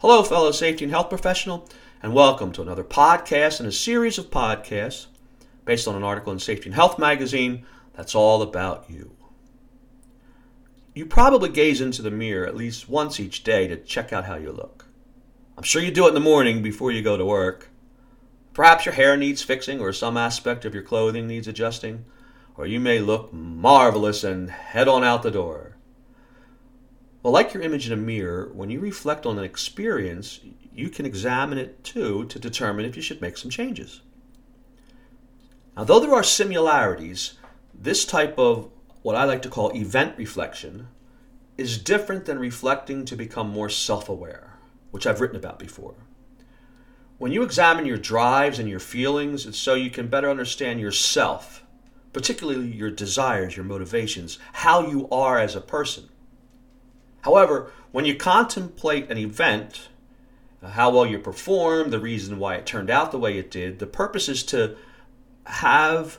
Hello, fellow safety and health professional, and welcome to another podcast in a series of podcasts based on an article in Safety and Health magazine that's all about you. You probably gaze into the mirror at least once each day to check out how you look. I'm sure you do it in the morning before you go to work. Perhaps your hair needs fixing or some aspect of your clothing needs adjusting, or you may look marvelous and head on out the door. Well, like your image in a mirror, when you reflect on an experience, you can examine it too to determine if you should make some changes. Now, though there are similarities, this type of what I like to call event reflection is different than reflecting to become more self aware, which I've written about before. When you examine your drives and your feelings, it's so you can better understand yourself, particularly your desires, your motivations, how you are as a person. However, when you contemplate an event, uh, how well you performed, the reason why it turned out the way it did, the purpose is to have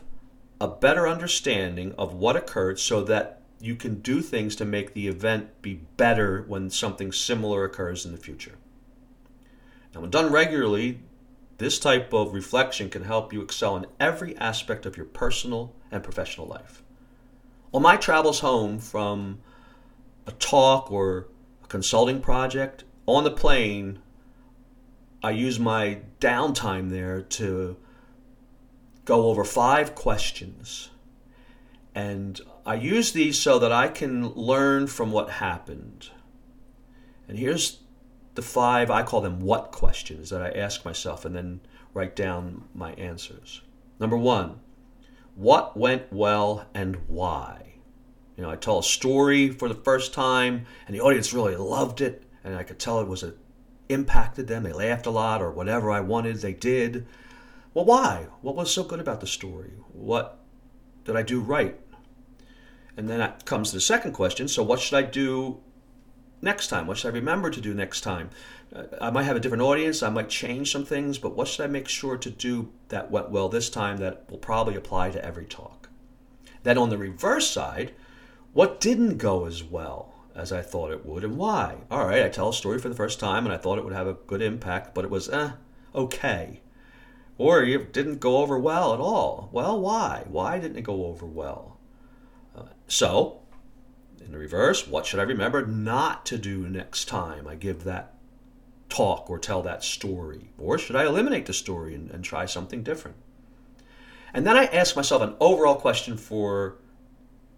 a better understanding of what occurred so that you can do things to make the event be better when something similar occurs in the future. Now, when done regularly, this type of reflection can help you excel in every aspect of your personal and professional life. On my travels home from a talk or a consulting project on the plane, I use my downtime there to go over five questions. And I use these so that I can learn from what happened. And here's the five, I call them what questions that I ask myself and then write down my answers. Number one, what went well and why? You know, I tell a story for the first time, and the audience really loved it, and I could tell it was a, impacted them. They laughed a lot, or whatever I wanted, they did. Well, why? What was so good about the story? What did I do right? And then that comes to the second question. So, what should I do next time? What should I remember to do next time? Uh, I might have a different audience. I might change some things, but what should I make sure to do that went well this time that will probably apply to every talk? Then, on the reverse side, what didn't go as well as I thought it would, and why? All right, I tell a story for the first time, and I thought it would have a good impact, but it was, eh, okay. Or it didn't go over well at all. Well, why? Why didn't it go over well? Uh, so, in the reverse, what should I remember not to do next time I give that talk or tell that story? Or should I eliminate the story and, and try something different? And then I ask myself an overall question for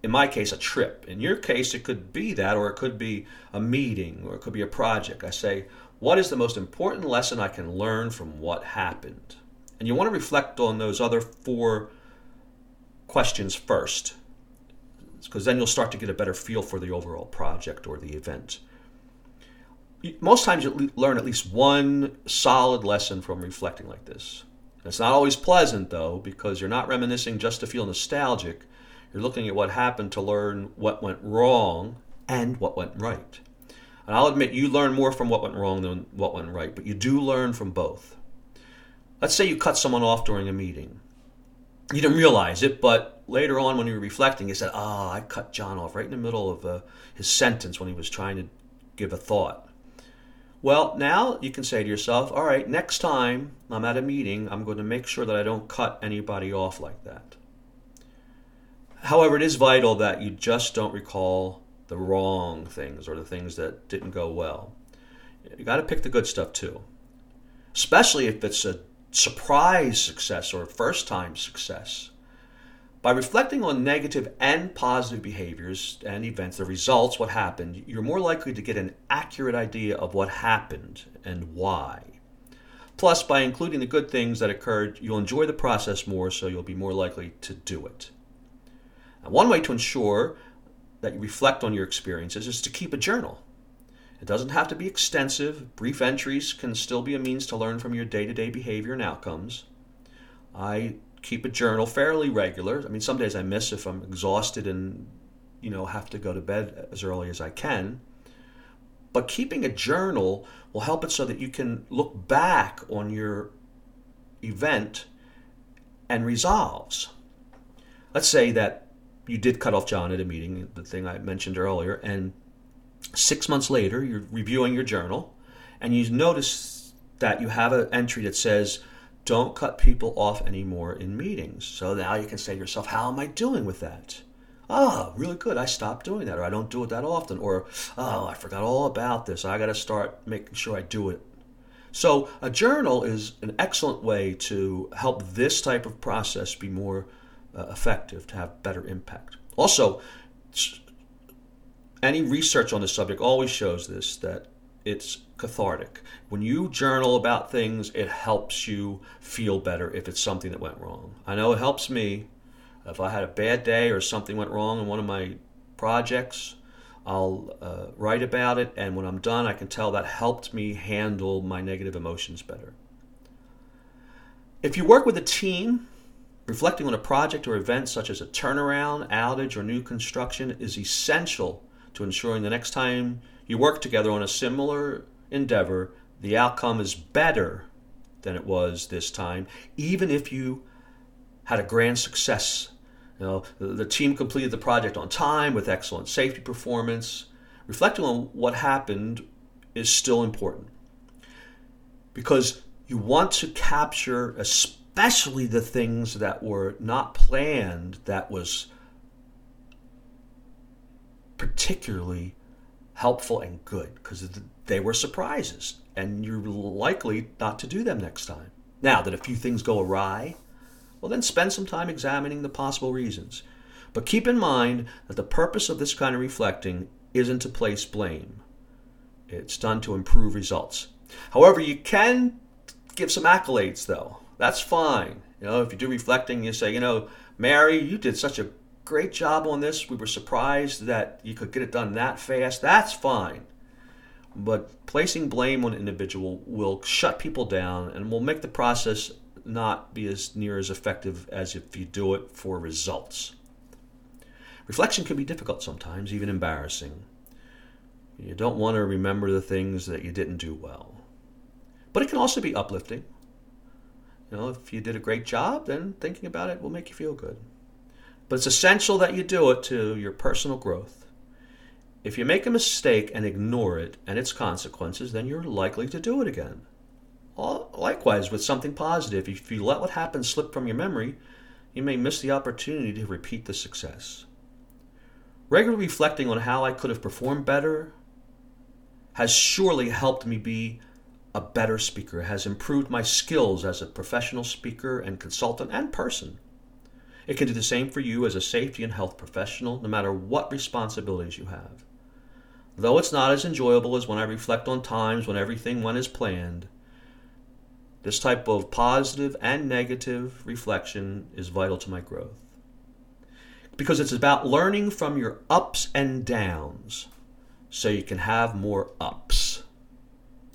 in my case, a trip. In your case, it could be that, or it could be a meeting, or it could be a project. I say, what is the most important lesson I can learn from what happened? And you want to reflect on those other four questions first, because then you'll start to get a better feel for the overall project or the event. Most times you learn at least one solid lesson from reflecting like this. It's not always pleasant, though, because you're not reminiscing just to feel nostalgic you're looking at what happened to learn what went wrong and what went right. And I'll admit you learn more from what went wrong than what went right, but you do learn from both. Let's say you cut someone off during a meeting. You didn't realize it, but later on when you were reflecting, you said, Ah, oh, I cut John off right in the middle of uh, his sentence when he was trying to give a thought. Well, now you can say to yourself, All right, next time I'm at a meeting, I'm going to make sure that I don't cut anybody off like that. However, it is vital that you just don't recall the wrong things or the things that didn't go well. You got to pick the good stuff too, especially if it's a surprise success or first time success. By reflecting on negative and positive behaviors and events, the results, what happened, you're more likely to get an accurate idea of what happened and why. Plus, by including the good things that occurred, you'll enjoy the process more, so you'll be more likely to do it. One way to ensure that you reflect on your experiences is to keep a journal. It doesn't have to be extensive. Brief entries can still be a means to learn from your day to day behavior and outcomes. I keep a journal fairly regular. I mean, some days I miss if I'm exhausted and, you know, have to go to bed as early as I can. But keeping a journal will help it so that you can look back on your event and resolves. Let's say that you did cut off John at a meeting, the thing I mentioned earlier, and six months later, you're reviewing your journal, and you notice that you have an entry that says, don't cut people off anymore in meetings. So now you can say to yourself, how am I doing with that? Oh, really good. I stopped doing that, or I don't do it that often, or oh, I forgot all about this. I got to start making sure I do it. So, a journal is an excellent way to help this type of process be more uh, effective, to have better impact. Also, any research on this subject always shows this that it's cathartic. When you journal about things, it helps you feel better if it's something that went wrong. I know it helps me. If I had a bad day or something went wrong in one of my projects, I'll uh, write about it, and when I'm done, I can tell that helped me handle my negative emotions better. If you work with a team, reflecting on a project or event such as a turnaround, outage, or new construction is essential to ensuring the next time you work together on a similar endeavor, the outcome is better than it was this time, even if you had a grand success. You know, the team completed the project on time with excellent safety performance. Reflecting on what happened is still important because you want to capture, especially the things that were not planned, that was particularly helpful and good because they were surprises and you're likely not to do them next time. Now that a few things go awry, well, then spend some time examining the possible reasons. But keep in mind that the purpose of this kind of reflecting isn't to place blame, it's done to improve results. However, you can give some accolades, though. That's fine. You know, if you do reflecting, you say, you know, Mary, you did such a great job on this. We were surprised that you could get it done that fast. That's fine. But placing blame on an individual will shut people down and will make the process not be as near as effective as if you do it for results. Reflection can be difficult sometimes, even embarrassing. You don't want to remember the things that you didn't do well. But it can also be uplifting. You know, if you did a great job, then thinking about it will make you feel good. But it's essential that you do it to your personal growth. If you make a mistake and ignore it and its consequences, then you're likely to do it again. Likewise, with something positive, if you let what happened slip from your memory, you may miss the opportunity to repeat the success. Regularly reflecting on how I could have performed better has surely helped me be a better speaker, has improved my skills as a professional speaker and consultant and person. It can do the same for you as a safety and health professional, no matter what responsibilities you have. Though it's not as enjoyable as when I reflect on times when everything went as planned, this type of positive and negative reflection is vital to my growth. Because it's about learning from your ups and downs so you can have more ups.